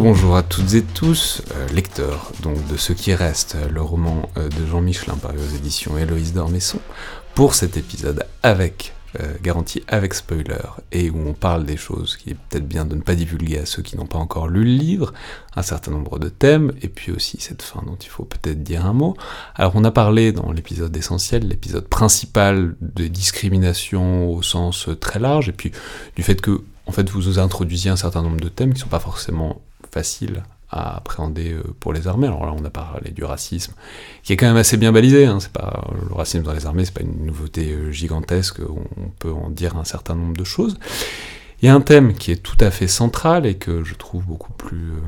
Rebonjour à toutes et tous, euh, lecteurs donc de Ce qui reste, le roman euh, de Jean Michelin paru aux éditions Héloïse d'Ormesson, pour cet épisode avec euh, garantie avec spoiler et où on parle des choses qui est peut-être bien de ne pas divulguer à ceux qui n'ont pas encore lu le livre, un certain nombre de thèmes et puis aussi cette fin dont il faut peut-être dire un mot. Alors on a parlé dans l'épisode essentiel, l'épisode principal de discrimination au sens très large et puis du fait que en fait vous introduisiez un certain nombre de thèmes qui sont pas forcément faciles à appréhender euh, pour les armées. Alors là, on a parlé du racisme, qui est quand même assez bien balisé. Hein. C'est pas le racisme dans les armées, c'est pas une nouveauté euh, gigantesque. On peut en dire un certain nombre de choses. Il y a un thème qui est tout à fait central et que je trouve beaucoup plus euh,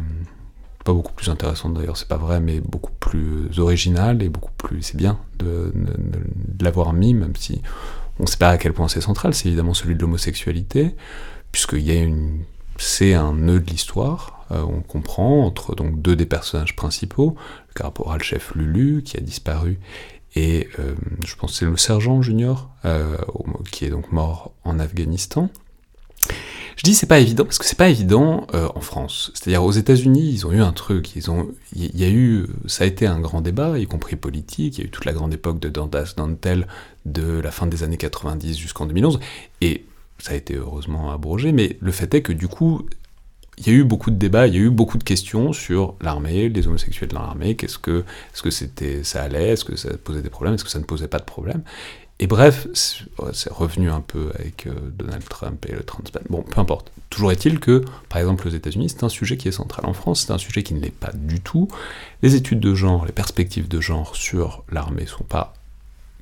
pas beaucoup plus intéressant d'ailleurs, c'est pas vrai, mais beaucoup plus original et beaucoup plus. C'est bien de, l'avoir mis, même si on sait pas à quel point c'est central. C'est évidemment celui de l'homosexualité, puisqu'il y a une c'est un nœud de l'histoire. Euh, on comprend entre donc deux des personnages principaux, le caporal chef Lulu qui a disparu et euh, je pense c'est le sergent junior euh, qui est donc mort en Afghanistan. Je dis c'est pas évident parce que c'est pas évident en France. C'est-à-dire aux États-Unis, ils ont eu un truc, ils ont, il y a eu, ça a été un grand débat, y compris politique. Il y a eu toute la grande époque de Dantas Dantel de la fin des années 90 jusqu'en 2011, et ça a été heureusement abrogé, mais le fait est que du coup, il y a eu beaucoup de débats, il y a eu beaucoup de questions sur l'armée, les homosexuels dans l'armée, qu'est-ce que, est-ce que c'était, ça allait, est-ce que ça posait des problèmes, est-ce que ça ne posait pas de problème. Et bref, c'est revenu un peu avec euh, Donald Trump et le trans Bon, peu importe. Toujours est-il que, par exemple, aux États-Unis, c'est un sujet qui est central. En France, c'est un sujet qui ne l'est pas du tout. Les études de genre, les perspectives de genre sur l'armée sont pas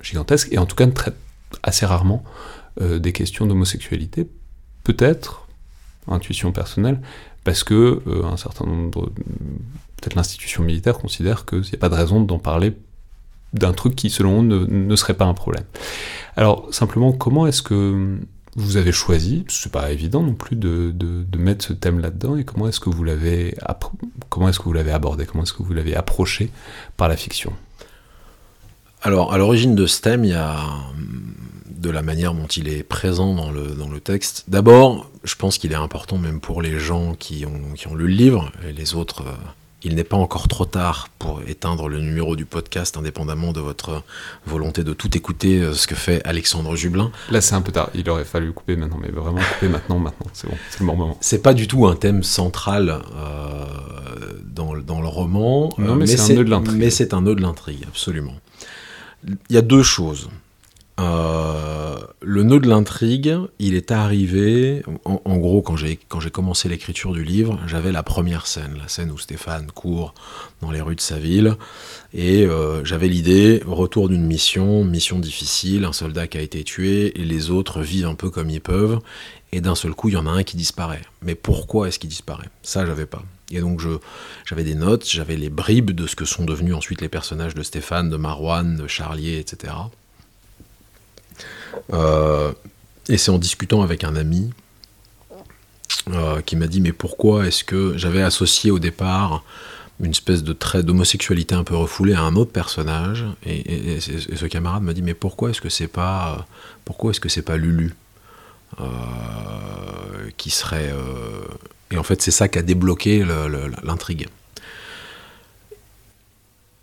gigantesques, et en tout cas ne traitent assez rarement euh, des questions d'homosexualité, peut-être, intuition personnelle, parce que euh, un certain nombre, peut-être l'institution militaire considère qu'il n'y a pas de raison d'en parler d'un truc qui, selon eux, ne, serait pas un problème. Alors, simplement, comment est-ce que vous avez choisi, c'est pas évident non plus de, de, mettre ce thème là-dedans, et comment est-ce que vous l'avez comment est-ce que vous l'avez abordé, comment est-ce que vous l'avez approché par la fiction? Alors, à l'origine de ce thème, il y a de la manière dont il est présent dans le, dans le texte. D'abord, je pense qu'il est important, même pour les gens qui ont, qui ont lu le livre, et les autres, euh, il n'est pas encore trop tard pour éteindre le numéro du podcast, indépendamment de votre volonté de tout écouter, euh, ce que fait Alexandre Jublin. Là, c'est un peu tard, il aurait fallu couper maintenant, mais vraiment couper maintenant, maintenant, c'est bon, c'est le bon moment. C'est pas du tout un thème central euh, dans, dans, le roman, non, mais, c'est un nœud de l'intrigue. Mais c'est un nœud de l'intrigue, absolument. Il y a deux choses. Euh, le nœud de l'intrigue, il est arrivé, en, gros, quand j'ai, commencé l'écriture du livre, j'avais la première scène, la scène où Stéphane court dans les rues de sa ville, et euh, j'avais l'idée, retour d'une mission, mission difficile, un soldat qui a été tué, et les autres vivent un peu comme ils peuvent, et d'un seul coup, il y en a un qui disparaît. Mais pourquoi est-ce qu'il disparaît? Ça, j'avais pas. Et donc, j'avais des notes, j'avais les bribes de ce que sont devenus ensuite les personnages de Stéphane, de Marouane, de Charlier, etc. Euh, et c'est en discutant avec un ami euh, qui m'a dit mais pourquoi est-ce que j'avais associé au départ une espèce de trait d'homosexualité un peu refoulé à un autre personnage? Et, ce camarade m'a dit mais pourquoi est-ce que c'est pas est-ce que pas Lulu euh, qui serait et en fait c'est ça qui a débloqué l'intrigue.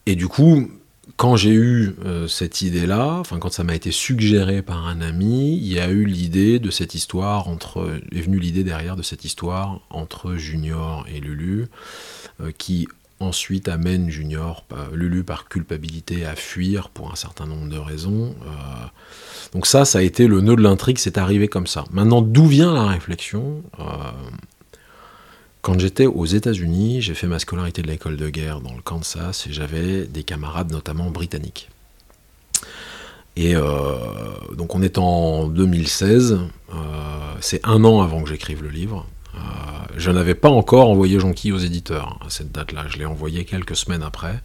Et du coup quand j'ai eu euh, cette idée-là, enfin quand ça m'a été suggéré par un ami, il y a eu l'idée de cette histoire entre, est venue l'idée derrière de cette histoire entre Junior et Lulu, euh, qui ensuite amène Junior, Lulu par culpabilité à fuir pour un certain nombre de raisons. Euh. donc ça, ça a été le nœud de l'intrigue, c'est arrivé comme ça. Maintenant, d'où vient la réflexion quand j'étais aux États-Unis, j'ai fait ma scolarité de l'école de guerre dans le Kansas et j'avais des camarades notamment britanniques. Et euh, donc on est en 2016, euh, c'est un an avant que j'écrive le livre. Euh, je n'avais pas encore envoyé Jonquille aux éditeurs à cette date-là, je l'ai envoyé quelques semaines après.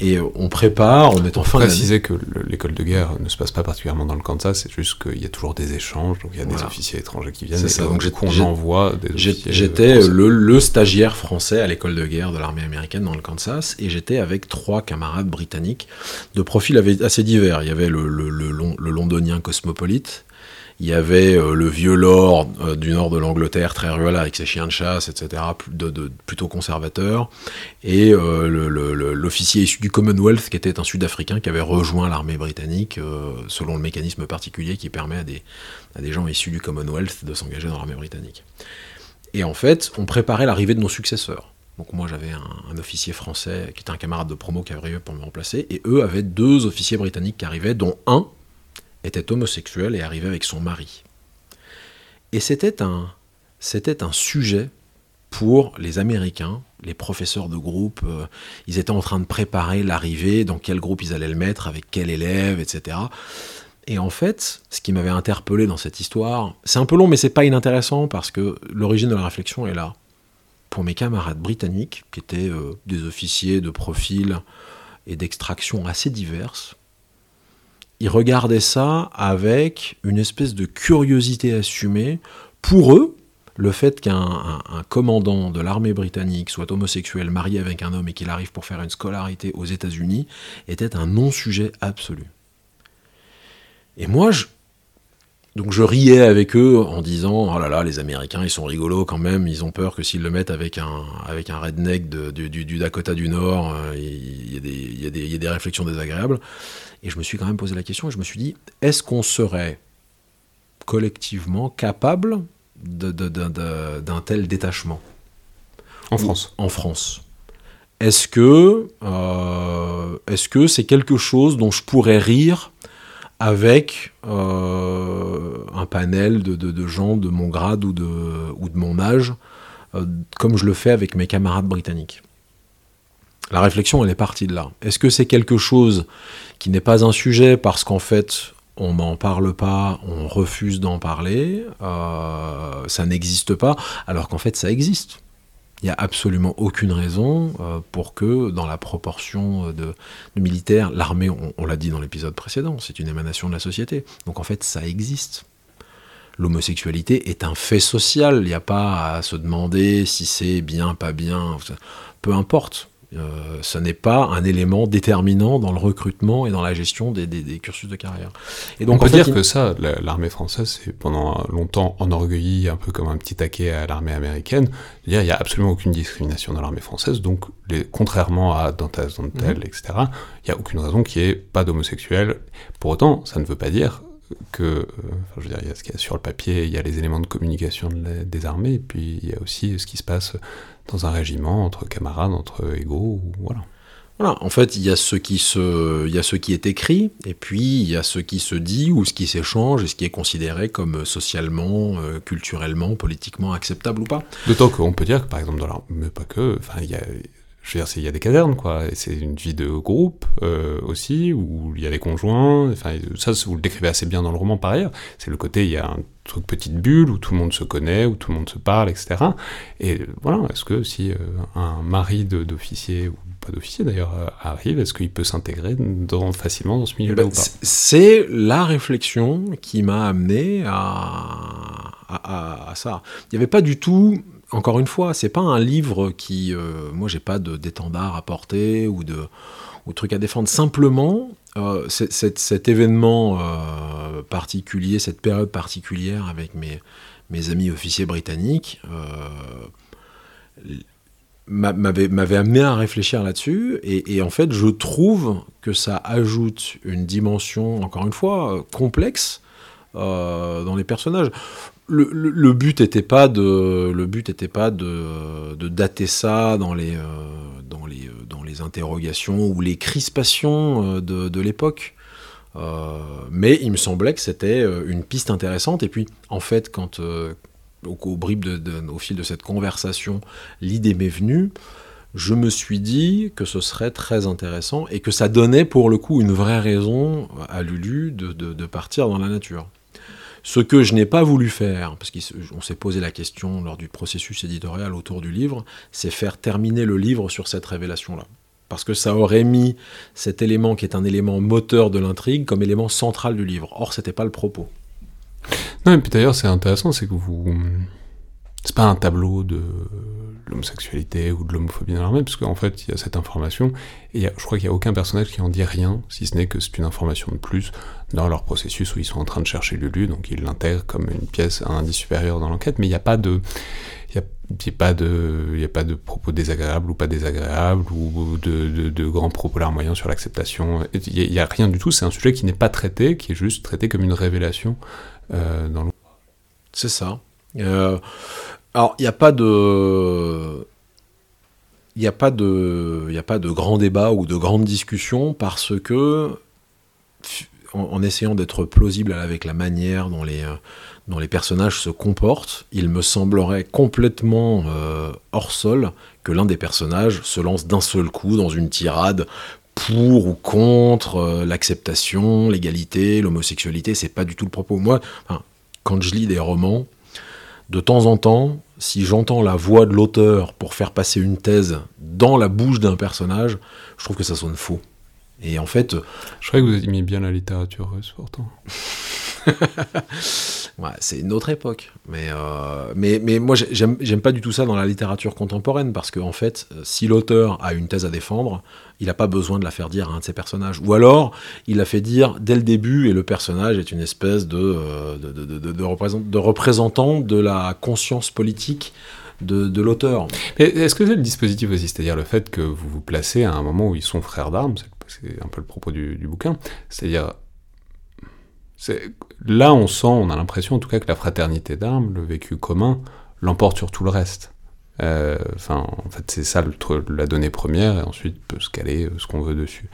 Et on prépare, on est en fin préciser que l'école de guerre ne se passe pas particulièrement dans le Kansas, c'est juste qu'il y a toujours des échanges, donc il y a des officiers étrangers qui viennent, et ça, donc, on envoie des J'étais le, le, stagiaire français à l'école de guerre de l'armée américaine dans le Kansas, et j'étais avec trois camarades britanniques de profils assez divers. Il y avait le, le, le londonien cosmopolite, il y avait euh, le vieux lord euh, du nord de l'Angleterre, très rural avec ses chiens de chasse, etc., de, plutôt conservateur, et l'officier issu du Commonwealth, qui était un Sud-Africain qui avait rejoint l'armée britannique, selon le mécanisme particulier qui permet à des, à des gens issus du Commonwealth de s'engager dans l'armée britannique. Et en fait, on préparait l'arrivée de nos successeurs. Donc moi j'avais un, officier français qui était un camarade de promo qui arrivait pour me remplacer, et eux avaient deux officiers britanniques qui arrivaient, dont un était homosexuel et arrivait avec son mari. Et c'était un, c'était un sujet pour les Américains, les professeurs de groupe, euh, ils étaient en train de préparer l'arrivée, dans quel groupe ils allaient le mettre, avec quel élève, etc. Et en fait, ce qui m'avait interpellé dans cette histoire, c'est un peu long, mais c'est pas inintéressant parce que l'origine de la réflexion est là pour mes camarades britanniques, qui étaient euh, des officiers de profil et d'extraction assez diverses, ils regardaient ça avec une espèce de curiosité assumée. Pour eux, le fait qu'un commandant de l'armée britannique soit homosexuel, marié avec un homme et qu'il arrive pour faire une scolarité aux États-Unis était un non-sujet absolu. Et moi, je, donc je riais avec eux en disant oh là là les Américains ils sont rigolos quand même ils ont peur que s'ils le mettent avec un avec un redneck du, Dakota du Nord euh, il, y a des, des, réflexions désagréables et je me suis quand même posé la question et je me suis dit est-ce qu'on serait collectivement capable d'un tel détachement en France en France est-ce que euh, est-ce que c'est quelque chose dont je pourrais rire avec euh, un panel de, gens de mon grade ou de, ou de mon âge, euh, comme je le fais avec mes camarades britanniques? La réflexion, elle est partie de là. Est-ce que c'est quelque chose qui n'est pas un sujet parce qu'en fait, on n'en parle pas, on refuse d'en parler, euh, ça n'existe pas, alors qu'en fait, ça existe? Il n'y a absolument aucune raison euh, pour que, dans la proportion de, militaires, l'armée, on, l'a dit dans l'épisode précédent, c'est une émanation de la société. Donc en fait, ça existe. L'homosexualité est un fait social. Il n'y a pas à se demander si c'est bien, pas bien. Peu importe. Euh, ce n'est pas un élément déterminant dans le recrutement et dans la gestion des, cursus de carrière. Et donc, on peut dire que ça, l'armée française, c'est pendant longtemps enorgueilli, un peu comme un petit taquet à l'armée américaine. Il n'y a absolument aucune discrimination dans l'armée française, donc les, contrairement à Dantas, Dantel, mhm. etc., il n'y a aucune raison qu'il n'y ait pas d'homosexuels. Pour autant, ça ne veut pas dire que, euh, je veux dire, il y a ce qu'il y a sur le papier, il y a les éléments de communication des armées, et puis il y a aussi ce qui se passe dans un régiment, entre camarades, entre égaux, voilà. Voilà, en fait, il y, a ce qui se, il y a ce qui est écrit, et puis il y a ce qui se dit ou ce qui s'échange, et ce qui est considéré comme socialement, euh, culturellement, politiquement acceptable ou pas. D'autant qu'on peut dire que, par exemple, dans l'armée, mais pas que, enfin, il y a, je veux dire, il y a des casernes, quoi, c'est une vie de groupe euh, aussi, où il y a des conjoints, enfin, ça, vous le décrivez assez bien dans le roman par ailleurs, c'est le côté, il y a un truc petite bulle, où tout le monde se connaît, où tout le monde se parle, etc. Et voilà, est-ce que si euh, un mari d'officier, ou pas d'officier d'ailleurs, euh, arrive, est-ce qu'il peut s'intégrer dans, facilement dans ce milieu-là ou pas? C'est la réflexion qui m'a amené à, à, à, ça. Il n'y avait pas du tout encore une fois, c'est pas un livre qui, euh, moi, j'ai pas d'étendard à porter ou de ou truc à défendre. Simplement, euh, cet événement euh, particulier, cette période particulière avec mes, amis officiers britanniques m'avait amené à réfléchir là-dessus et, en fait je trouve que ça ajoute une dimension encore une fois complexe dans les personnages le, but n'était pas de le but était pas de, dater ça dans les, euh, dans les euh, dans les interrogations ou les crispations euh, de, l'époque mais il me semblait que c'était une piste intéressante et puis en fait quand au, brib au fil de cette conversation l'idée m'est venue je me suis dit que ce serait très intéressant et que ça donnait pour le coup une vraie raison à Lulu de partir dans la nature. Ce que je n'ai pas voulu faire, parce qu'on s'est posé la question lors du processus éditorial autour du livre, c'est faire terminer le livre sur cette révélation-là. Parce que ça aurait mis cet élément qui est un élément moteur de l'intrigue comme élément central du livre. Or, c'était pas le propos. Non, et puis d'ailleurs, c'est intéressant, c'est que vous. C'est pas un tableau de l'homosexualité ou de l'homophobie dans l'armée, parce qu'en fait, il y a cette information, et je crois qu'il n'y a aucun personnage qui en dit rien, si ce n'est que c'est une information de plus dans leur processus où ils sont en train de chercher Lulu, donc ils l'intègrent comme une pièce, un indice supérieur dans l'enquête, mais il n'y a pas de... Il n'y a, a pas de propos désagréables ou pas désagréables, ou de, de, grands propos larmoyants sur l'acceptation. Il n'y a, rien du tout, c'est un sujet qui n'est pas traité, qui est juste traité comme une révélation euh, dans le... C'est ça. Euh, alors, il n'y a pas de. Il n'y a, pas de, a pas de grand débat ou de grande discussion parce que, en, essayant d'être plausible avec la manière dont les, dont les personnages se comportent, il me semblerait complètement euh, hors sol que l'un des personnages se lance d'un seul coup dans une tirade pour ou contre euh, l'acceptation, l'égalité, l'homosexualité. C'est pas du tout le propos. Moi, quand je lis des romans, de temps en temps, si j'entends la voix de l'auteur pour faire passer une thèse dans la bouche d'un personnage, je trouve que ça sonne faux. Et en fait. Je croyais que vous aimiez bien la littérature russe, pourtant. c'est une autre époque. Mais, euh, mais, mais moi, j'aime pas du tout ça dans la littérature contemporaine, parce qu'en en fait, si l'auteur a une thèse à défendre, il n'a pas besoin de la faire dire à un de ses personnages. Ou alors, il la fait dire dès le début, et le personnage est une espèce de, euh, de, représentant de la conscience politique de, de l'auteur. Est-ce que c'est le dispositif aussi C'est-à-dire le fait que vous vous placez à un moment où ils sont frères d'armes, c'est un peu le propos du, bouquin. C'est-à-dire, là on sent, on a l'impression en tout cas que la fraternité d'armes, le vécu commun, l'emporte sur tout le reste. Euh, enfin, en fait, c'est ça la donnée première, et ensuite peut se caler euh, ce qu'on veut dessus.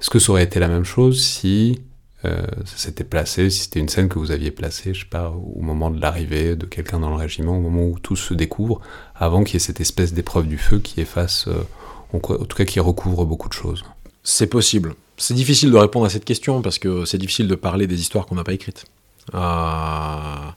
Est-ce que ça aurait été la même chose si euh, ça s'était placé, si c'était une scène que vous aviez placée, je sais pas, au moment de l'arrivée de quelqu'un dans le régiment, au moment où tout se découvre, avant qu'il y ait cette espèce d'épreuve du feu qui efface, en tout cas qui recouvre beaucoup de choses? C'est possible. C'est difficile de répondre à cette question parce que c'est difficile de parler des histoires qu'on n'a pas écrites. Euh,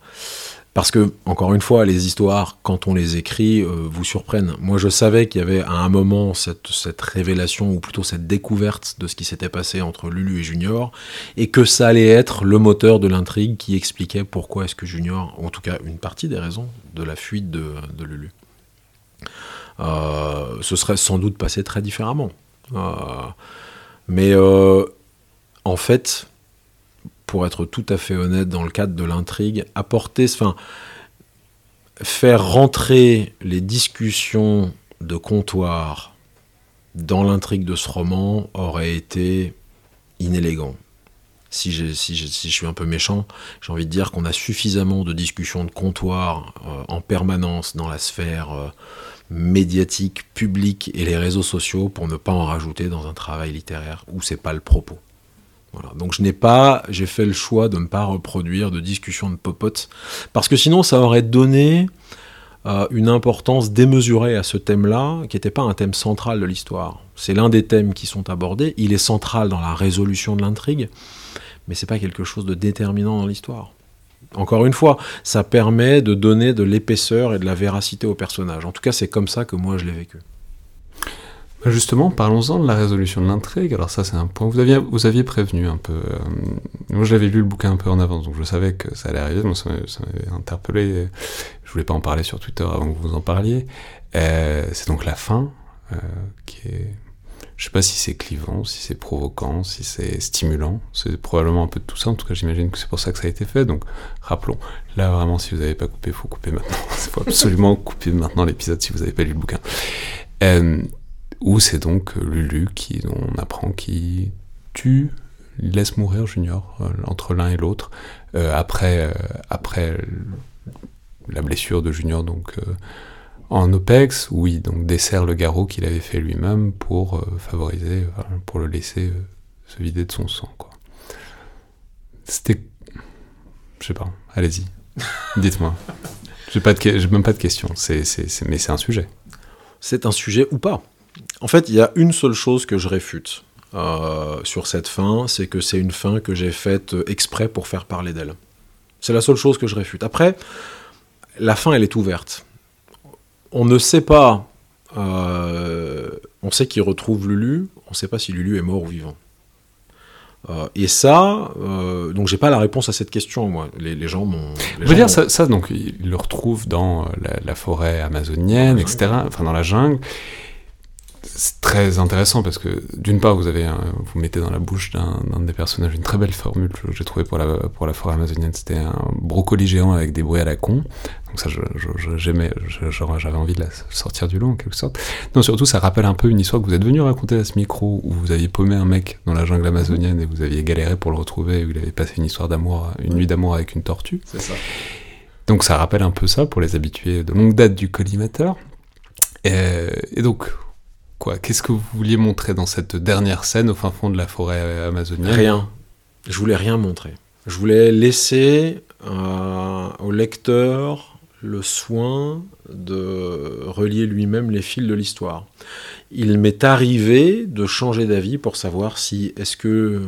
parce que, encore une fois, les histoires, quand on les écrit, euh, vous surprennent. Moi, je savais qu'il y avait à un moment cette, révélation, ou plutôt cette découverte de ce qui s'était passé entre Lulu et Junior, et que ça allait être le moteur de l'intrigue qui expliquait pourquoi est-ce que Junior, en tout cas une partie des raisons de la fuite de, Lulu. Euh, ce serait sans doute passé très différemment. Mais euh, en fait, pour être tout à fait honnête dans le cadre de l'intrigue, apporter, enfin, faire rentrer les discussions de comptoir dans l'intrigue de ce roman aurait été inélégant. Si, je suis un peu méchant, j'ai envie de dire qu'on a suffisamment de discussions de comptoir euh, en permanence dans la sphère euh, médiatique, public et les réseaux sociaux pour ne pas en rajouter dans un travail littéraire où c'est pas le propos. Voilà. Donc je n'ai pas, j'ai fait le choix de ne pas reproduire de discussions de popotes parce que sinon ça aurait donné euh, une importance démesurée à ce thème-là, qui n'était pas un thème central de l'histoire. C'est l'un des thèmes qui sont abordés. Il est central dans la résolution de l'intrigue, mais c'est pas quelque chose de déterminant dans l'histoire. Encore une fois, ça permet de donner de l'épaisseur et de la véracité au personnage. En tout cas, c'est comme ça que moi je l'ai vécu. Bah, justement, parlons-en de la résolution de l'intrigue. Alors ça, c'est un point. Vous aviez, vous aviez prévenu un peu. Euh, moi, j'avais lu le bouquin un peu en avance, donc je savais que ça allait arriver. ça m'avait interpellé. Je voulais pas en parler sur Twitter avant que vous en parliez. Euh, c'est donc la fin euh, qui est je sais pas si c'est clivant, si c'est provoquant, si c'est stimulant. C'est probablement un peu de tout ça. En tout cas, j'imagine que c'est pour ça que ça a été fait. Donc, rappelons. Là, vraiment, si vous n'avez pas coupé, faut couper maintenant. Il faut absolument couper maintenant l'épisode si vous n'avez pas lu le bouquin. Euh, où c'est donc Lulu qui, on apprend qui tue, laisse mourir Junior euh, entre l'un et l'autre euh, après, après la blessure de Junior donc en OPEX, oui, donc dessert le garrot qu'il avait fait lui-même pour euh, favoriser, pour le laisser euh, se vider de son sang, quoi. C'était. Je sais pas, allez-y. Dites-moi. J'ai pas de, même pas de questions, c'est, mais c'est un sujet. C'est un sujet ou pas. En fait, il y a une seule chose que je réfute euh, sur cette fin, c'est que c'est une fin que j'ai faite exprès pour faire parler d'elle. C'est la seule chose que je réfute. Après, la fin, elle est ouverte on ne sait pas. Euh, on sait qu'il retrouve Lulu, on ne sait pas si Lulu est mort ou vivant. Euh, et ça, euh, donc j'ai pas la réponse à cette question, moi. Les, gens m'ont. Je veux dire, ça, ça, donc, ils le retrouvent dans la, la forêt amazonienne, etc., enfin dans la jungle c'est très intéressant parce que d'une part vous avez vous mettez dans la bouche d'un des personnages une très belle formule que j'ai trouvé pour la pour la forêt amazonienne. C'était un brocoli géant avec des bruits à la con. Donc ça j'aimais j'avais envie de la sortir du lot en quelque sorte. Non surtout ça rappelle un peu une histoire que vous êtes venu raconter à ce micro où vous aviez paumé un mec dans la jungle amazonienne et vous aviez galéré pour le retrouver et où il avait passé une histoire d'amour une nuit d'amour avec une tortue. C'est ça. Donc ça rappelle un peu ça pour les habitués de longue date du collimateur. Et, et donc Qu'est-ce que vous vouliez montrer dans cette dernière scène au fin fond de la forêt amazonienne? Rien. Je voulais rien montrer. Je voulais laisser euh, au lecteur le soin de relier lui-même les fils de l'histoire. Il m'est arrivé de changer d'avis pour savoir si est-ce que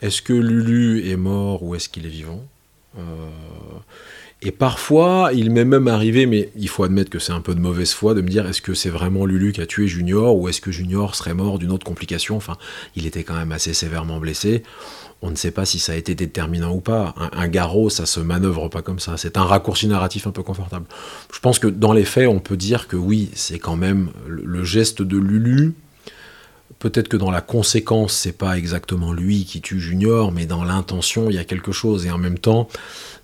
est-ce que Lulu est mort ou est-ce qu'il est vivant. Euh, et parfois, il m'est même arrivé, mais il faut admettre que c'est un peu de mauvaise foi, de me dire est-ce que c'est vraiment Lulu qui a tué Junior ou est-ce que Junior serait mort d'une autre complication? Enfin, il était quand même assez sévèrement blessé. On ne sait pas si ça a été déterminant ou pas. Un, garrot, ça se manœuvre pas comme ça. C'est un raccourci narratif un peu confortable. Je pense que dans les faits, on peut dire que oui, c'est quand même le geste de Lulu. Peut-être que dans la conséquence, c'est pas exactement lui qui tue Junior, mais dans l'intention, il y a quelque chose. Et en même temps,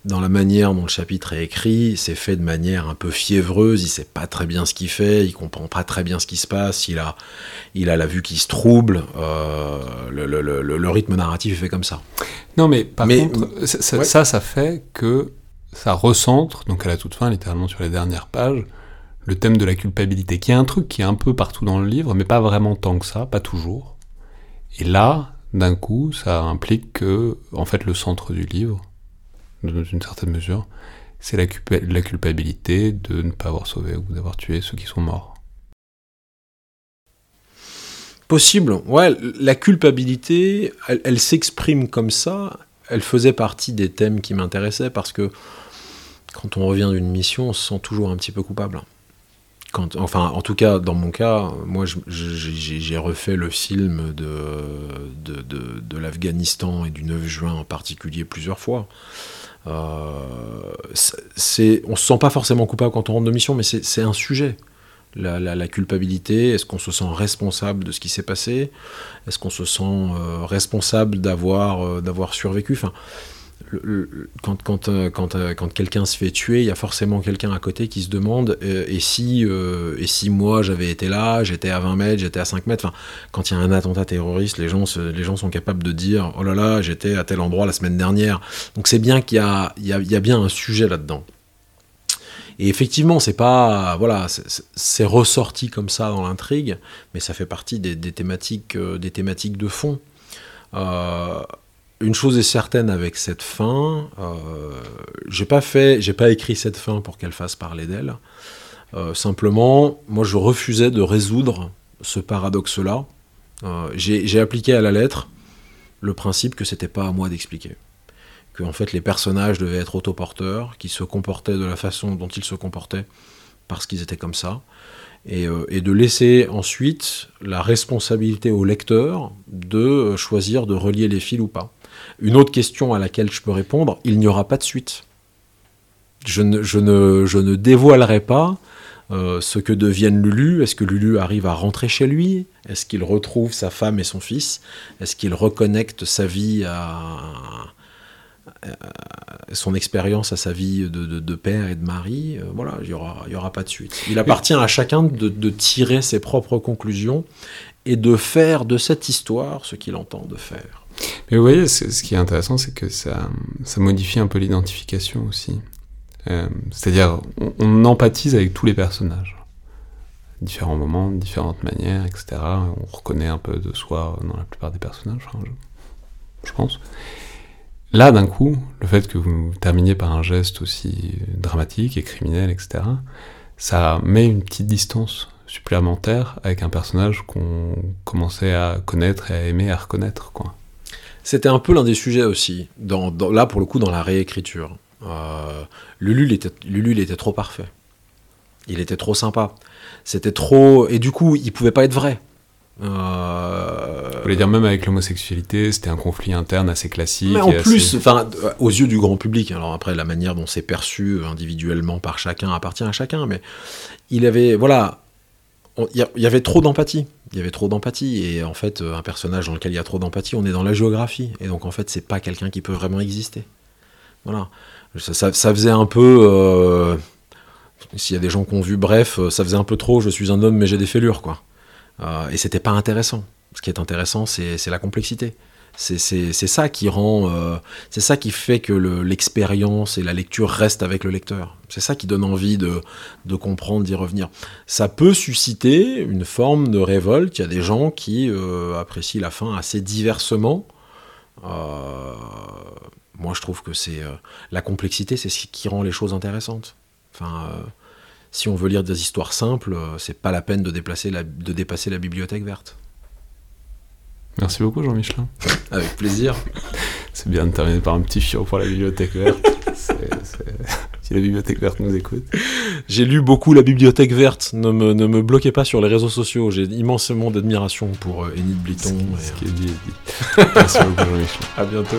dans la manière dont le chapitre est écrit, c'est fait de manière un peu fiévreuse, il sait pas très bien ce qu'il fait, il comprend pas très bien ce qui se passe, il a, il a la vue qui se trouble, euh, le, rythme narratif est fait comme ça. Non mais par contre, ça, ça, fait que ça recentre, donc à la toute fin, littéralement sur les dernières pages, le thème de la culpabilité, qui est un truc qui est un peu partout dans le livre, mais pas vraiment tant que ça, pas toujours. Et là, d'un coup, ça implique que, en fait, le centre du livre, dans une certaine mesure, c'est la, la, culpabilité de ne pas avoir sauvé ou d'avoir tué ceux qui sont morts. Possible, ouais, la culpabilité, elle, s'exprime comme ça, elle faisait partie des thèmes qui m'intéressaient parce que quand on revient d'une mission, on se sent toujours un petit peu coupable. Enfin, en tout cas, dans mon cas, moi, j'ai refait le film de, l'Afghanistan et du 9 juin en particulier plusieurs fois. Euh, on se sent pas forcément coupable quand on rentre de mission, mais c'est un sujet. La, culpabilité, est-ce qu'on se sent responsable de ce qui s'est passé? Est-ce qu'on se sent euh, responsable d'avoir euh, survécu? Euh, euh, quand quelqu'un se fait tuer, il y a forcément quelqu'un à côté qui se demande euh, et, si, et si moi j'avais été là, j'étais à 20 mètres, j'étais à 5 mètres. Enfin, quand il y a un attentat terroriste, les gens, les gens sont capables de dire Oh là là, j'étais à tel endroit la semaine dernière. Donc c'est bien qu'il y a, bien un sujet là-dedans. Et effectivement, c'est pas voilà, c'est ressorti comme ça dans l'intrigue, mais ça fait partie des, thématiques, des thématiques de fond. Une chose est certaine avec cette fin, euh, j'ai pas fait, j'ai pas écrit cette fin pour qu'elle fasse parler d'elle. Euh, simplement, moi, je refusais de résoudre ce paradoxe-là. Euh, j'ai appliqué à la lettre le principe que c'était pas à moi d'expliquer, que fait les personnages devaient être autoporteurs, qui se comportaient de la façon dont ils se comportaient parce qu'ils étaient comme ça, et, de laisser ensuite la responsabilité au lecteur de choisir de relier les fils ou pas. Une autre question à laquelle je peux répondre, il n'y aura pas de suite. Je ne, je ne, je ne dévoilerai pas euh, ce que devienne Lulu. Est-ce que Lulu arrive à rentrer chez lui? Est-ce qu'il retrouve sa femme et son fils? Est-ce qu'il reconnecte sa vie à, son expérience à sa vie de, père et de mari? Euh, Voilà, il n'y aura, y aura pas de suite. Il appartient à chacun de, de tirer ses propres conclusions et de faire de cette histoire ce qu'il entend de faire. Mais vous voyez, ce qui est intéressant, c'est que ça, modifie un peu l'identification aussi. Euh, c'est-à-dire, on, empathise avec tous les personnages. Différents moments, différentes manières, etc. On reconnaît un peu de soi dans la plupart des personnages, je, pense. Là, d'un coup, le fait que vous terminiez par un geste aussi dramatique et criminel, etc., ça met une petite distance supplémentaire avec un personnage qu'on commençait à connaître et à aimer, à reconnaître, quoi. C'était un peu l'un des sujets aussi, dans, là pour le coup dans la réécriture. Euh, Lulu, il était, Lulu, il était trop parfait. Il était trop sympa. C'était trop. Et du coup, il pouvait pas être vrai. Euh... Vous voulez dire même avec l'homosexualité, c'était un conflit interne assez classique. Mais en plus, enfin, euh, aux yeux du grand public. Alors après, la manière dont c'est perçu individuellement par chacun appartient à chacun. Mais il avait, voilà, il y, avait trop d'empathie. Il y avait trop d'empathie et en fait, euh, un personnage dans lequel il y a trop d'empathie, on est dans la géographie et donc en fait, c'est pas quelqu'un qui peut vraiment exister. Voilà. Ça, ça- faisait un peu. euh, S'il y a des gens qui ont vu, bref, euh, ça faisait un peu trop. Je suis un homme, mais j'ai des fêlures, quoi. Euh, et c'était pas intéressant. Ce qui est intéressant, c'est la complexité. C'est ça qui rend, euh, c'est ça qui fait que le- l'expérience et la lecture restent avec le lecteur. C'est ça qui donne envie de, comprendre, d'y revenir. Ça peut susciter une forme de révolte. Il y a des gens qui euh, apprécient la fin assez diversement. Euh, moi, je trouve que c'est la complexité, c'est ce qui rend les choses intéressantes. Enfin, si on veut lire des histoires simples, c'est pas la peine de, déplacer la, de dépasser la bibliothèque verte. Merci beaucoup, Jean Michelin. Avec plaisir. C'est bien de terminer par un petit fiot pour la bibliothèque verte. Si la bibliothèque verte nous écoute. J'ai lu beaucoup la bibliothèque verte. Ne me, ne me bloquez pas sur les réseaux sociaux. J'ai immensément d'admiration pour euh, Enid Blyton. Ce et, qui est dit est dit. Merci beaucoup, Jean Michelin. euh, à bientôt.